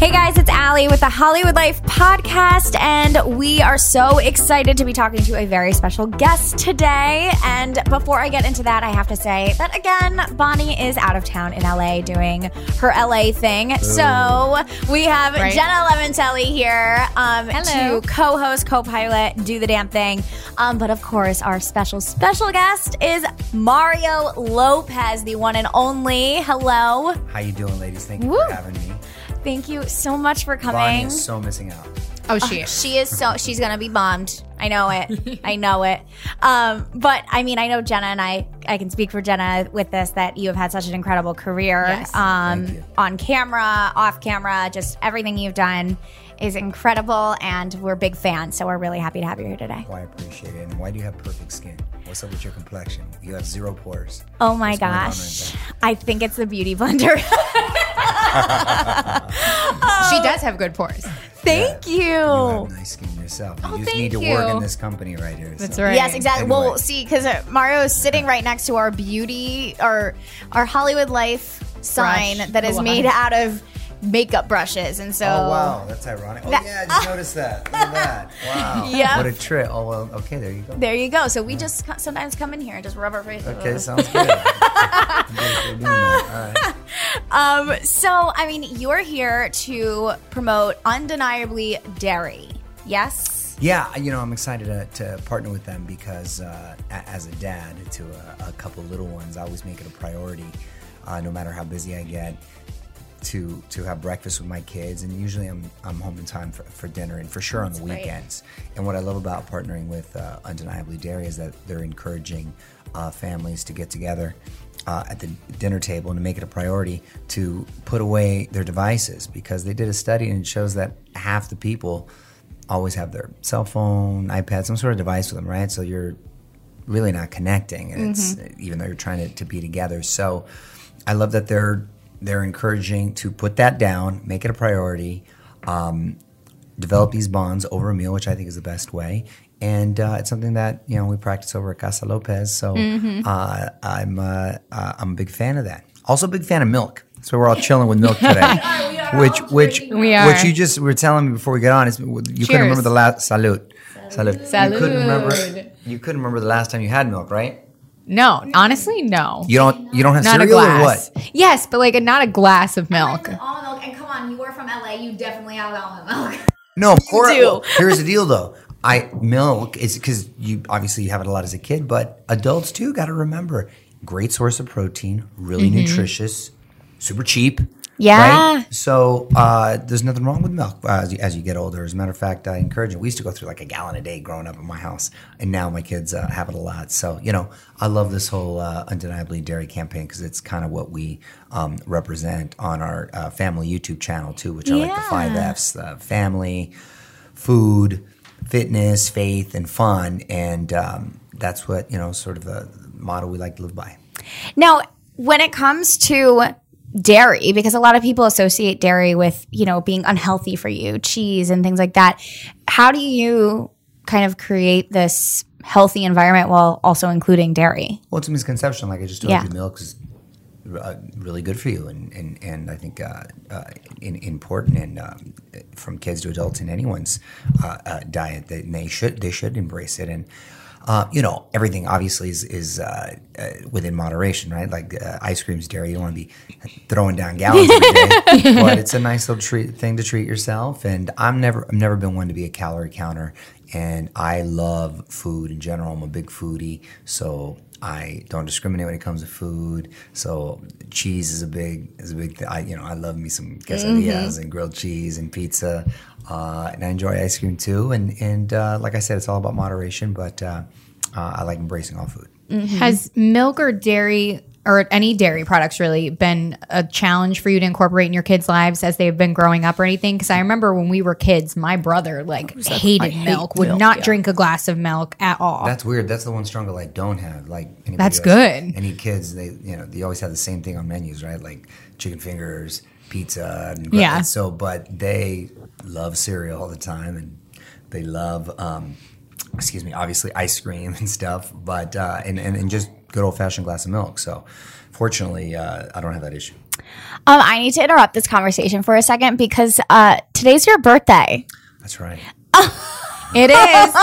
Hey guys, it's Allie with the Hollywood Life podcast, and we are so excited to be talking to a very special guest today. And before I get into that, I have to say that again, Bonnie is out of town in LA doing her LA thing. So we have Right. Jenna Leventelli here um, to co host, co pilot, do the damn thing. Um, but of course, our special, special guest is Mario Lopez, the one and only. Hello. How you doing, ladies? Thank you Woo. for having me. Thank you so much for coming. Bonnie is so missing out. Oh, she is. She is so she's gonna be bombed. I know it. I know it. Um, but I mean, I know Jenna and I. I can speak for Jenna with this that you have had such an incredible career. Yes. um, on camera, off camera, just everything you've done is incredible, and we're big fans. So we're really happy to have you here today. Why I appreciate it. And why do you have perfect skin? What's up with your complexion? You have zero pores. Oh my What's gosh, right I think it's the beauty blender. she does have good pores. Thank you. You have nice skin yourself. You Oh, just need to thank work in this company right here. That's so. right. Yes, exactly. Anyway. Well, see, because uh, Mario is sitting right next to our beauty, our our Hollywood Life sign Brush. that is made out of makeup brushes, and so Oh wow, that's ironic. Oh That- yeah, I just noticed that. Look at that. Wow. Yep. What a trip. Oh well. Okay, there you go. there you go. So we just sometimes come in here and just rub our faces. Okay, sounds good. I'm good for doing that. All right. Um, so I mean, you're here to promote undeniably dairy. Yes. Yeah, you know, I'm excited to, to partner with them because uh, as a dad to a, a couple little ones, I always make it a priority, uh, no matter how busy I get, to to have breakfast with my kids. And usually I'm, I'm home in time for, for dinner and for sure on the great. weekends. And what I love about partnering with uh, Undeniably Dairy is that they're encouraging uh, families to get together uh, at the dinner table and to make it a priority to put away their devices because they did a study and it shows that half the people always have their cell phone, iPad, some sort of device with them, right? So you're really not connecting, and it's even though you're trying to, to be together. So I love that they're they're encouraging to put that down, make it a priority, um, develop these bonds over a meal, which I think is the best way. And uh, it's something that you know we practice over at Casa Lopez. So uh, I'm uh, uh, I'm a big fan of that. Also, a big fan of milk. So we're all chilling with milk today, which which We are. which you just were telling me before we got on is you couldn't remember the last salute. Salute. You couldn't remember. You couldn't remember the last time you had milk, right? No, honestly, no. You don't. You don't have not a cereal or glass. what? Yes, but like a, not a glass of milk. Almond milk, and come on, you are from LA. You definitely have almond milk. No, of course. do. well, here's the deal, though. I milk is because you obviously you have it a lot as a kid, but adults too got to remember great source of protein, really Mm-hmm. nutritious, super cheap. Yeah. Right? So uh, there's nothing wrong with milk uh, as, you, as you get older. As a matter of fact, I encourage it. We used to go through like a gallon a day growing up in my house, and now my kids uh, have it a lot. So you know, I love this whole uh, undeniably dairy campaign because it's kind of what we um, represent on our uh, family YouTube channel too, which are like the five. F's: uh, family, food, fitness, faith, and fun. And um, that's what you know, sort of the model we like to live by. Now, when it comes to dairy, because a lot of people associate dairy with, you know, being unhealthy for you, cheese and things like that, how do you kind of create this healthy environment while also including dairy? Well, it's a misconception. Like I just told Yeah. you, milk is uh, really good for you, and and, and I think uh, uh, in, important and um, from kids to adults in anyone's uh, uh, diet, they, they should they should embrace it. And uh, you know, everything obviously is is uh, uh, within moderation, right? Like uh, ice cream's dairy, you don't want to be throwing down gallons every day, but it's a nice little treat thing to treat yourself. And I'm never I've never been one to be a calorie counter, and I love food in general. I'm a big foodie, so I don't discriminate when it comes to food. So cheese is a big is a big thing. I you know I love me some quesadillas and grilled cheese and pizza, uh, and I enjoy ice cream too. And and uh, like I said, it's all about moderation. But uh, uh, I like embracing all food. Has milk or dairy or any dairy products really been a challenge for you to incorporate in your kids' lives as they've been growing up or anything? Because I remember when we were kids, my brother like hated milk, would not drink a glass of milk at all. That's weird. That's the one struggle I don't have. Like That's else. good. Any kids, they you know they always have the same thing on menus, right? Like chicken fingers, pizza, and Yeah. so, but they love cereal all the time, and they love, um, excuse me, obviously ice cream and stuff. But uh, and, and and just good old fashioned glass of milk. So, fortunately, uh, I don't have that issue. Um, I need to interrupt this conversation for a second because uh, today's your birthday. That's right. it is.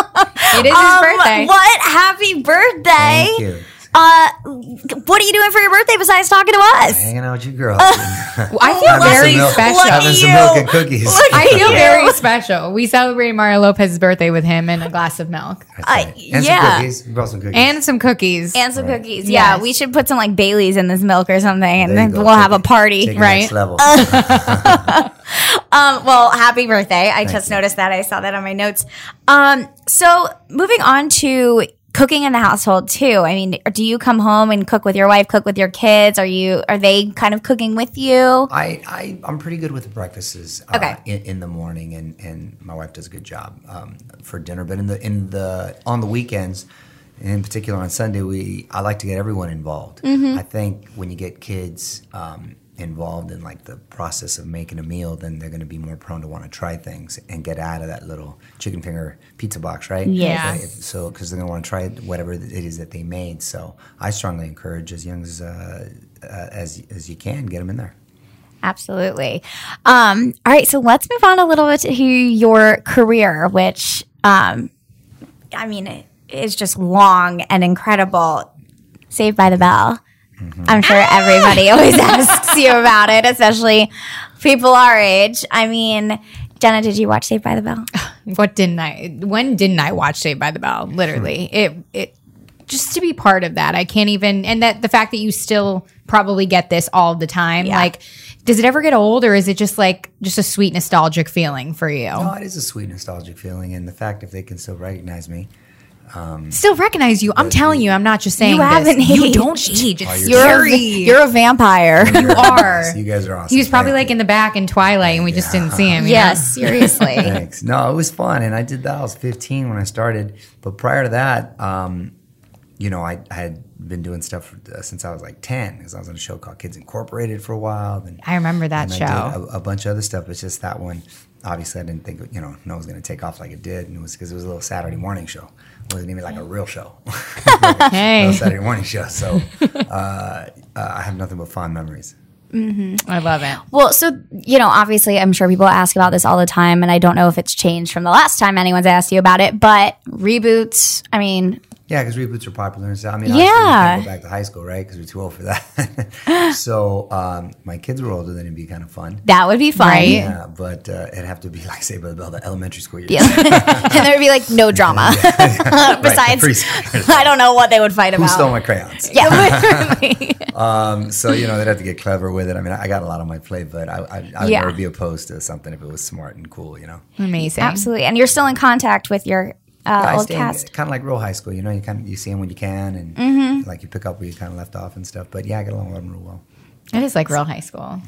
It is his Um, birthday. What? Happy birthday! Thank you. Uh, what are you doing for your birthday besides talking to us? Hanging out with you girls. I feel Having very some milk- special. Having some milk and cookies. I feel you. very special. We celebrated Mario Lopez's birthday with him and a glass of milk That's right. And yeah. some cookies. We brought some cookies. and some cookies. And some cookies. Yeah, Yes. we should put some like Bailey's in this milk or something, and There then go. we'll have Take a party. take right? Next level. Um, well, happy birthday. I just noticed that. I saw that on my notes. Um, so moving on to cooking in the household too. I mean, do you come home and cook with your wife, cook with your kids? Are you, are they kind of cooking with you? I, I I'm pretty good with the breakfasts uh, Okay. in, in the morning, and, and my wife does a good job um, for dinner. But in the in the on the weekends, in particular on Sunday, we I like to get everyone involved. Mm-hmm. I think when you get kids um, involved in like the process of making a meal, then they're going to be more prone to want to try things and get out of that little chicken finger pizza box, right? Yeah. If- So because they're going to want to try whatever it is that they made. So I strongly encourage as young as uh, uh, as as you can get them in there. Absolutely. Um, all right, so let's move on a little bit to your career, which, um, I mean, it is just long and incredible. Saved by the Bell. Mm-hmm. I'm sure everybody ah! always asks you about it, especially people our age. I mean, Jenna, did you watch Saved by the Bell? What didn't I? When didn't I watch Saved by the Bell? Literally, it it just to be part of that. I can't even. And that the fact that you still probably get this all the time. Like, does it ever get old, or is it just like just a sweet nostalgic feeling for you? No, it is a sweet nostalgic feeling, and the fact if they can still recognize me, Still recognize you. I'm telling you, I'm not just saying You this. haven't You aged. don't age. It's you're You're a, scary. you're a vampire. you are. you guys are awesome. He was probably Thank like in the back in Twilight, and we just didn't see him. you yes, seriously. Thanks. No, it was fun, and I did that. I was 15 when I started, but prior to that, um, you know, I, I had been doing stuff uh, since I was like 10 because I was on a show called Kids Incorporated for a while. Then I remember that and I show. did a, a bunch of other stuff. It's just that one. Obviously, I didn't think you know no it was going to take off like it did, and it was because it was a little Saturday morning show. It wasn't even like a real show. Hey. a Saturday morning show. So uh, uh, I have nothing but fond memories. I love it. Well, so, you know, obviously, I'm sure people ask about this all the time, and I don't know if it's changed from the last time anyone's asked you about it, but reboots, I mean, Yeah, because reboots are popular and stuff. I mean, Yeah. obviously we can't go back to high school, right? Because we're too old for that. so um, my kids were older, then it'd be kind of fun. that would be fun. Right. Yeah, but uh, it'd have to be like Saved by the Bell, the elementary school years. and there would be like no drama. Besides, preschool. I don't know what they would fight Who about. stole my crayons? yeah, literally. Um, so you know they'd have to get clever with it. I mean, I got a lot on my plate, but I, I, I would Yeah. never be opposed to something if it was smart and cool. You know, Amazing. Absolutely. And you're still in contact with your uh, I old cast. kind of like real high school. You know, you kind of you see them when you can, and Mm-hmm. like you pick up where you kind of left off and stuff. But yeah, I get along with them real well. It is like real high school.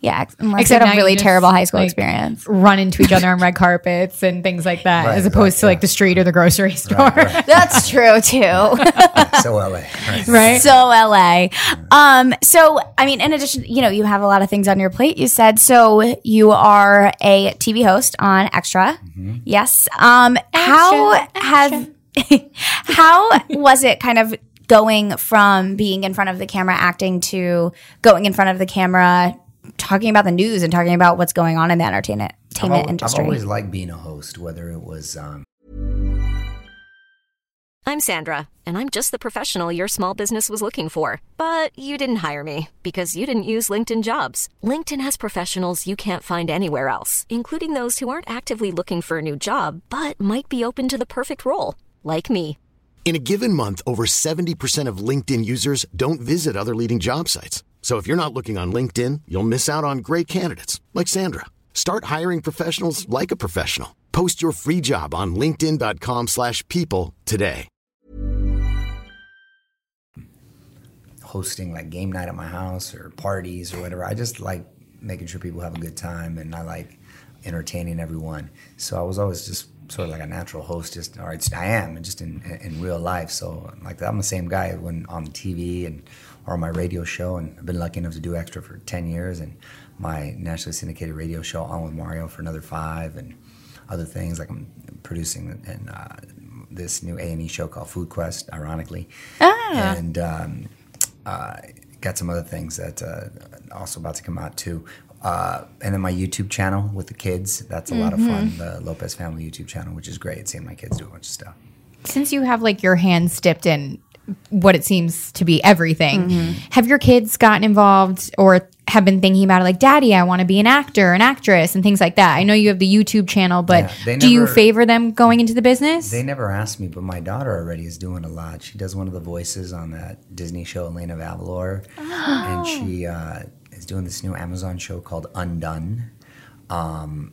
Yeah, ex- unless Except you had now a you really just, terrible high school like, experience. Run into each other on red carpets and things like that, Right, as opposed right, to like yeah. the street or the grocery store. Right, right. That's true too. so LA, right? Right? so LA. Um, so I mean, in addition, you know, you have a lot of things on your plate. You said so. You are a TV host on Extra. Yes. Um, how have how was it kind of going from being in front of the camera acting to going in front of the camera talking about the news and talking about what's going on in the entertainment I've, al- industry? I've always liked being a host, whether it was um, I'm Sandra, and I'm just the professional your small business was looking for. But you didn't hire me because you didn't use LinkedIn jobs. LinkedIn has professionals you can't find anywhere else, including those who aren't actively looking for a new job but might be open to the perfect role, like me. In a given month, over 70% of LinkedIn users don't visit other leading job sites. So if you're not looking on LinkedIn, you'll miss out on great candidates like Sandra. Start hiring professionals like a professional. Post your free job on linkedin.com/people today. Hosting like game night at my house or parties or whatever. I just like making sure people have a good time and I like entertaining everyone. So I was always just sort of like a natural host, just or I am just in in real life. So like I'm the same guy when on TV and or on my radio show, and I've been lucky enough to do extra for ten years, and my nationally syndicated radio show on with Mario for another five, and other things like I'm producing and. Uh, this new A and E show called Food Quest, ironically, Ah. and um, uh, got some other things that uh, also about to come out too. Uh, and then my YouTube channel with the kids, that's a lot of fun. The Lopez Family YouTube channel, which is great, seeing my kids do a bunch of stuff. Since you have like your hands dipped in what it seems to be everything, Mm-hmm. have your kids gotten involved or have been thinking about it like, Daddy, I want to be an actor, an actress, and things like that? I know you have the YouTube channel, but Yeah, they do you favor them going into the business? They never asked me, but my daughter already is doing a lot. She does one of the voices on that Disney show, Elena of Avalor, and she uh, is doing this new Amazon show called Undone. Um,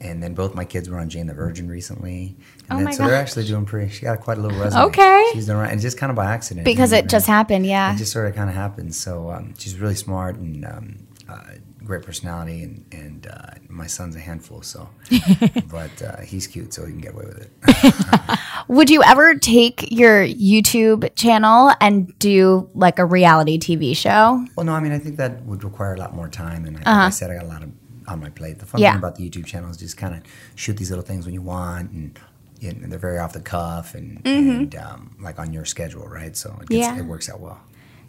and then both my kids were on Jane the Virgin recently. And Oh then, my so they're actually doing pretty. She got quite a little resume. Okay. she's doing right, and just kind of by accident Because you it know, just happened, yeah. It just sort of kind of happened. So um, she's really smart and um, uh, great personality, and and uh, my son's a handful. So, but uh, he's cute, so he can get away with it. Would you ever take your YouTube channel and do like a reality TV show? Well, no, I mean, I think that would require a lot more time, and I, like I said, I got a lot of on my plate. The fun Uh-huh. Yeah. thing about the YouTube channel is just kind of shoot these little things when you want, and, know, they're very off the cuff and, and um, like on your schedule, right? So it, gets, Mm-hmm. Yeah. it works out well.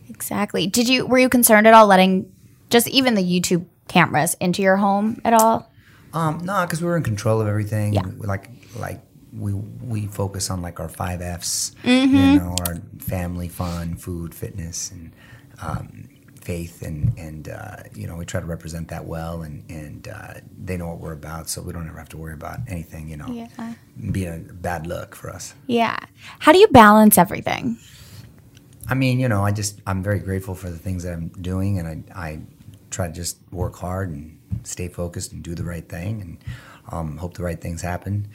Exactly. Did you were you concerned at all letting just even the YouTube cameras into your home at all? Um, no, because we were in control of everything. Yeah. We, like like we we focus on like our five Fs, Mm-hmm. you know, our family, fun, food, fitness, and um, faith, and and uh, you know we try to represent that well, and and uh, they know what we're about, so we don't ever have to worry about anything, you know, Yeah. being a bad look for us. Yeah. How do you balance everything? I mean, you know, I just I'm very grateful for the things that I'm doing, and I I try to just work hard and stay focused and do the right thing, and um, hope the right things happen.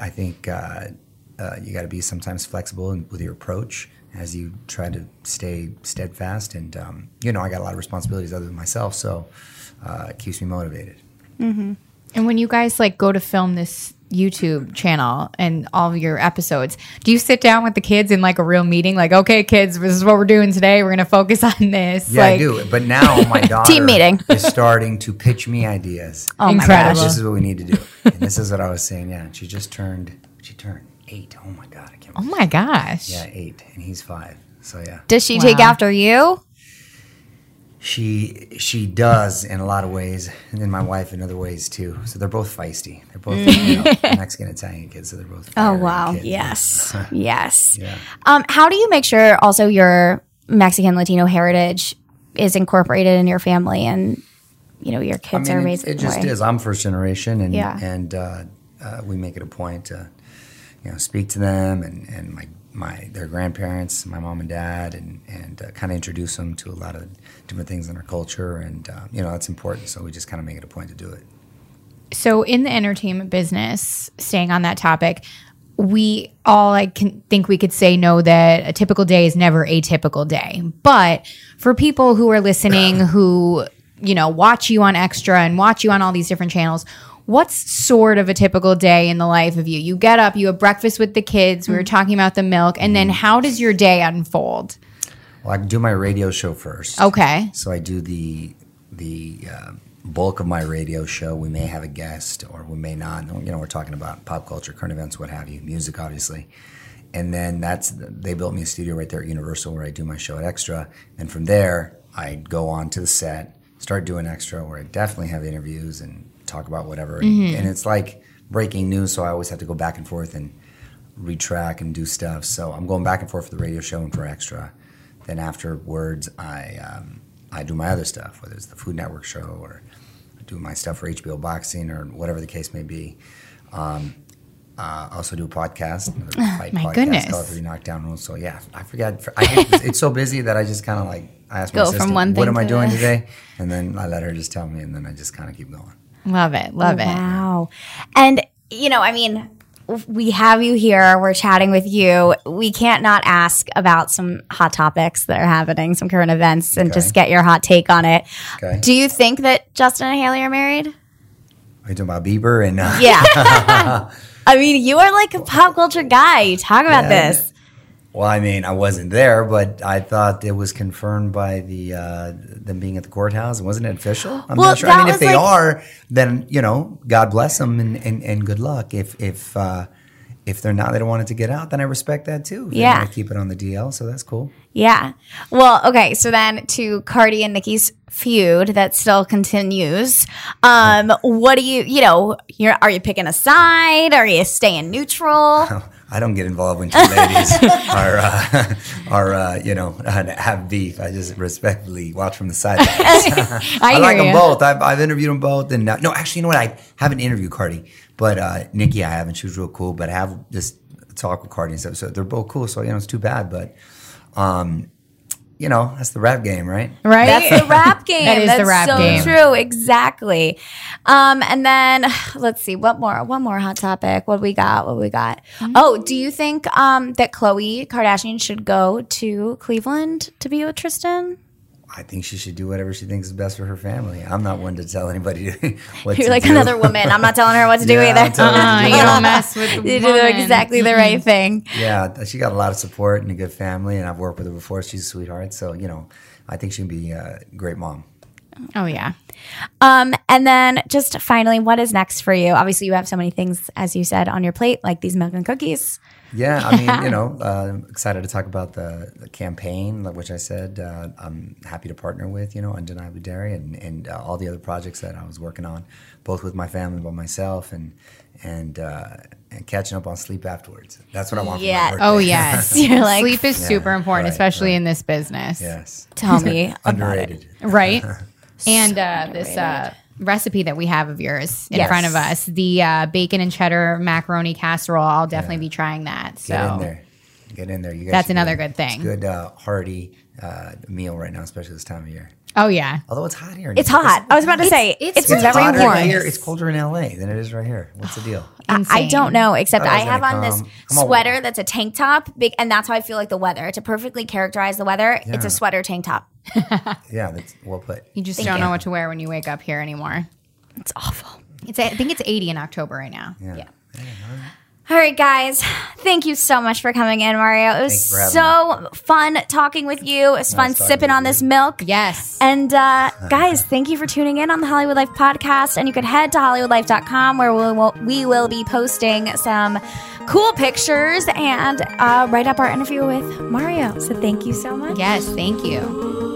I think uh, uh, you got to be sometimes flexible in, with your approach as you try to stay steadfast. And um, you know, I got a lot of responsibilities other than myself, so uh, it keeps me motivated. And when you guys like go to film this YouTube channel and all of your episodes, do you sit down with the kids in like a real meeting? Like, okay, kids, this is what we're doing today. We're gonna focus on this. Yeah, like, I do. But now my daughter Team meeting. is starting to pitch me ideas. Oh my gosh. This is what we need to do. And this is what I was saying. Yeah, she just turned. She turned eight. Oh my god, I can't. Oh my gosh. Yeah, eight, and he's five. So yeah, Does she take after you? She she does in a lot of ways, and then my wife in other ways too. So they're both feisty. They're both you know, Mexican Italian kids, so they're both. Oh wow. kids. Yes. yes. Yeah. Um, how do you make sure also your Mexican Latino heritage is incorporated in your family and you know your I kids mean, are it, raised it that just way? is. I'm first generation, and Yeah. and uh, uh, we make it a point to, you know, speak to them and, and my my their grandparents, my mom and dad, and and uh, kind of introduce them to a lot of different things in our culture, and uh, you know that's important. So we just kind of make it a point to do it. So in the entertainment business, staying on that topic, we all I can think we could say no that a typical day is never a typical day. But for people who are listening who, you know, watch you on Extra and watch you on all these different channels, what's sort of a typical day in the life of you? You get up, you have breakfast with the kids, we were talking about the milk, and then how does your day unfold? Well, I do my radio show first. Okay. So I do the the uh, bulk of my radio show. We may have a guest, or we may not. You know, we're talking about pop culture, current events, what have you, music, obviously. And then that's they built me a studio right there at Universal where I do my show at Extra. And from there, I go on to the set, start doing Extra, where I definitely have interviews and talk about whatever. And, and it's like breaking news, so I always have to go back and forth and retrack and do stuff. So I'm going back and forth for the radio show and for Extra. Then afterwards, I um, I do my other stuff, whether it's the Food Network show or I do my stuff for HBO Boxing or whatever the case may be. Um, uh, I also do a podcast, fight my podcast goodness. called Three Knockdown Rules. So yeah, I forget. I get, it's so busy that I just kind of like I ask my Go from assistant, one "What am I doing the-" today?" And then I let her just tell me, and then I just kind of keep going. Love it. Love it. Wow. And you know, I mean, we have you here. We're chatting with you. We can't not ask about some hot topics that are happening, some current events, and just get your hot take on it. Okay. Do you think that Justin and Hailey are married? Are you talking about Bieber and uh, Yeah. I mean, you are like a pop culture guy. You talk about Yeah. this. Well, I mean, I wasn't there, but I thought it was confirmed by the uh, them being at the courthouse. Wasn't it official? I'm Well, not sure. I mean, if they like- are, then you know, God bless them and, and, and good luck. If if uh, if they're not, they don't want it to get out, then I respect that too. If Yeah. keep it on the DL, so that's cool. Yeah. Well, okay. So then to Cardi and Nicki's feud that still continues. Um, what do you, you know, you're, are you picking a side? Are you staying neutral? I don't get involved when two ladies are uh, are uh, you know have beef. I just respectfully watch from the side. I, I, like them both. I've, I've interviewed them both, and uh, no, actually, you know what? I haven't interviewed Cardi, but uh, Nicki, I haven't. She was real cool, but I have just talk with Cardi and stuff. So they're both cool. So you know, it's too bad, but um, you know, that's the rap game, right? Right? That's the rap game. That is the rap game. That's so game. true. Exactly. Um, and then let's see, what more? One more hot topic. What we got? What we got? Mm-hmm. Oh, do you think um, that Khloe Kardashian should go to Cleveland to be with Tristan? I think she should do whatever she thinks is best for her family. I'm not one to tell anybody what You're to like do. another woman. I'm not telling her what to do Yeah, either. I'm telling to uh-uh, do you don't mess with the you do exactly the right thing. Yeah, she got a lot of support and a good family, and I've worked with her before. She's a sweetheart, so you know, I think she can be a great mom. Oh yeah. Um, and then just finally, what is next for you? Obviously, you have so many things, as you said, on your plate, like these milk and cookies. Yeah, I mean, you know, uh, I'm excited to talk about the, the campaign, which I said uh, I'm happy to partner with, you know, Undeniably Dairy and, and uh, all the other projects that I was working on, both with my family but myself, and and uh, and catching up on sleep afterwards. That's what I want Yeah. for my. Oh yes. You're like, Sleep is super important, right, especially right. in this business. yes. tell me about it. Underrated. Right? And uh, this uh, recipe that we have of yours in Yes. front of us, the uh, bacon and cheddar macaroni casserole, I'll definitely be trying that. So Get in there. Get in there. You guys That's another good thing. It's good, uh, hearty uh, meal right now, especially this time of year. Oh yeah. Although it's hot here. It's hot. I was about to say it's, it's It's very hotter warm. here. It's colder in LA than it is right here. What's the deal? I- I don't know, except I I have gonna on this come. Come on. sweater that's a tank top, big, and that's how I feel like the weather. To perfectly characterize the weather, it's a sweater tank top. Yeah, that's well put. You just Thank don't you. know what to wear when you wake up here anymore. It's awful. It's I think it's 80 in October right now. Yeah. All right, guys. Thank you so much for coming in, Mario. It was Thanks for having so fun talking with you. It was fun sipping on you. this milk. Yes. And uh, guys, thank you for tuning in on the Hollywood Life podcast. And you can head to HollywoodLife.com where we will, we will be posting some cool pictures and uh, write up our interview with Mario. So thank you so much. yes, thank you. Awesome.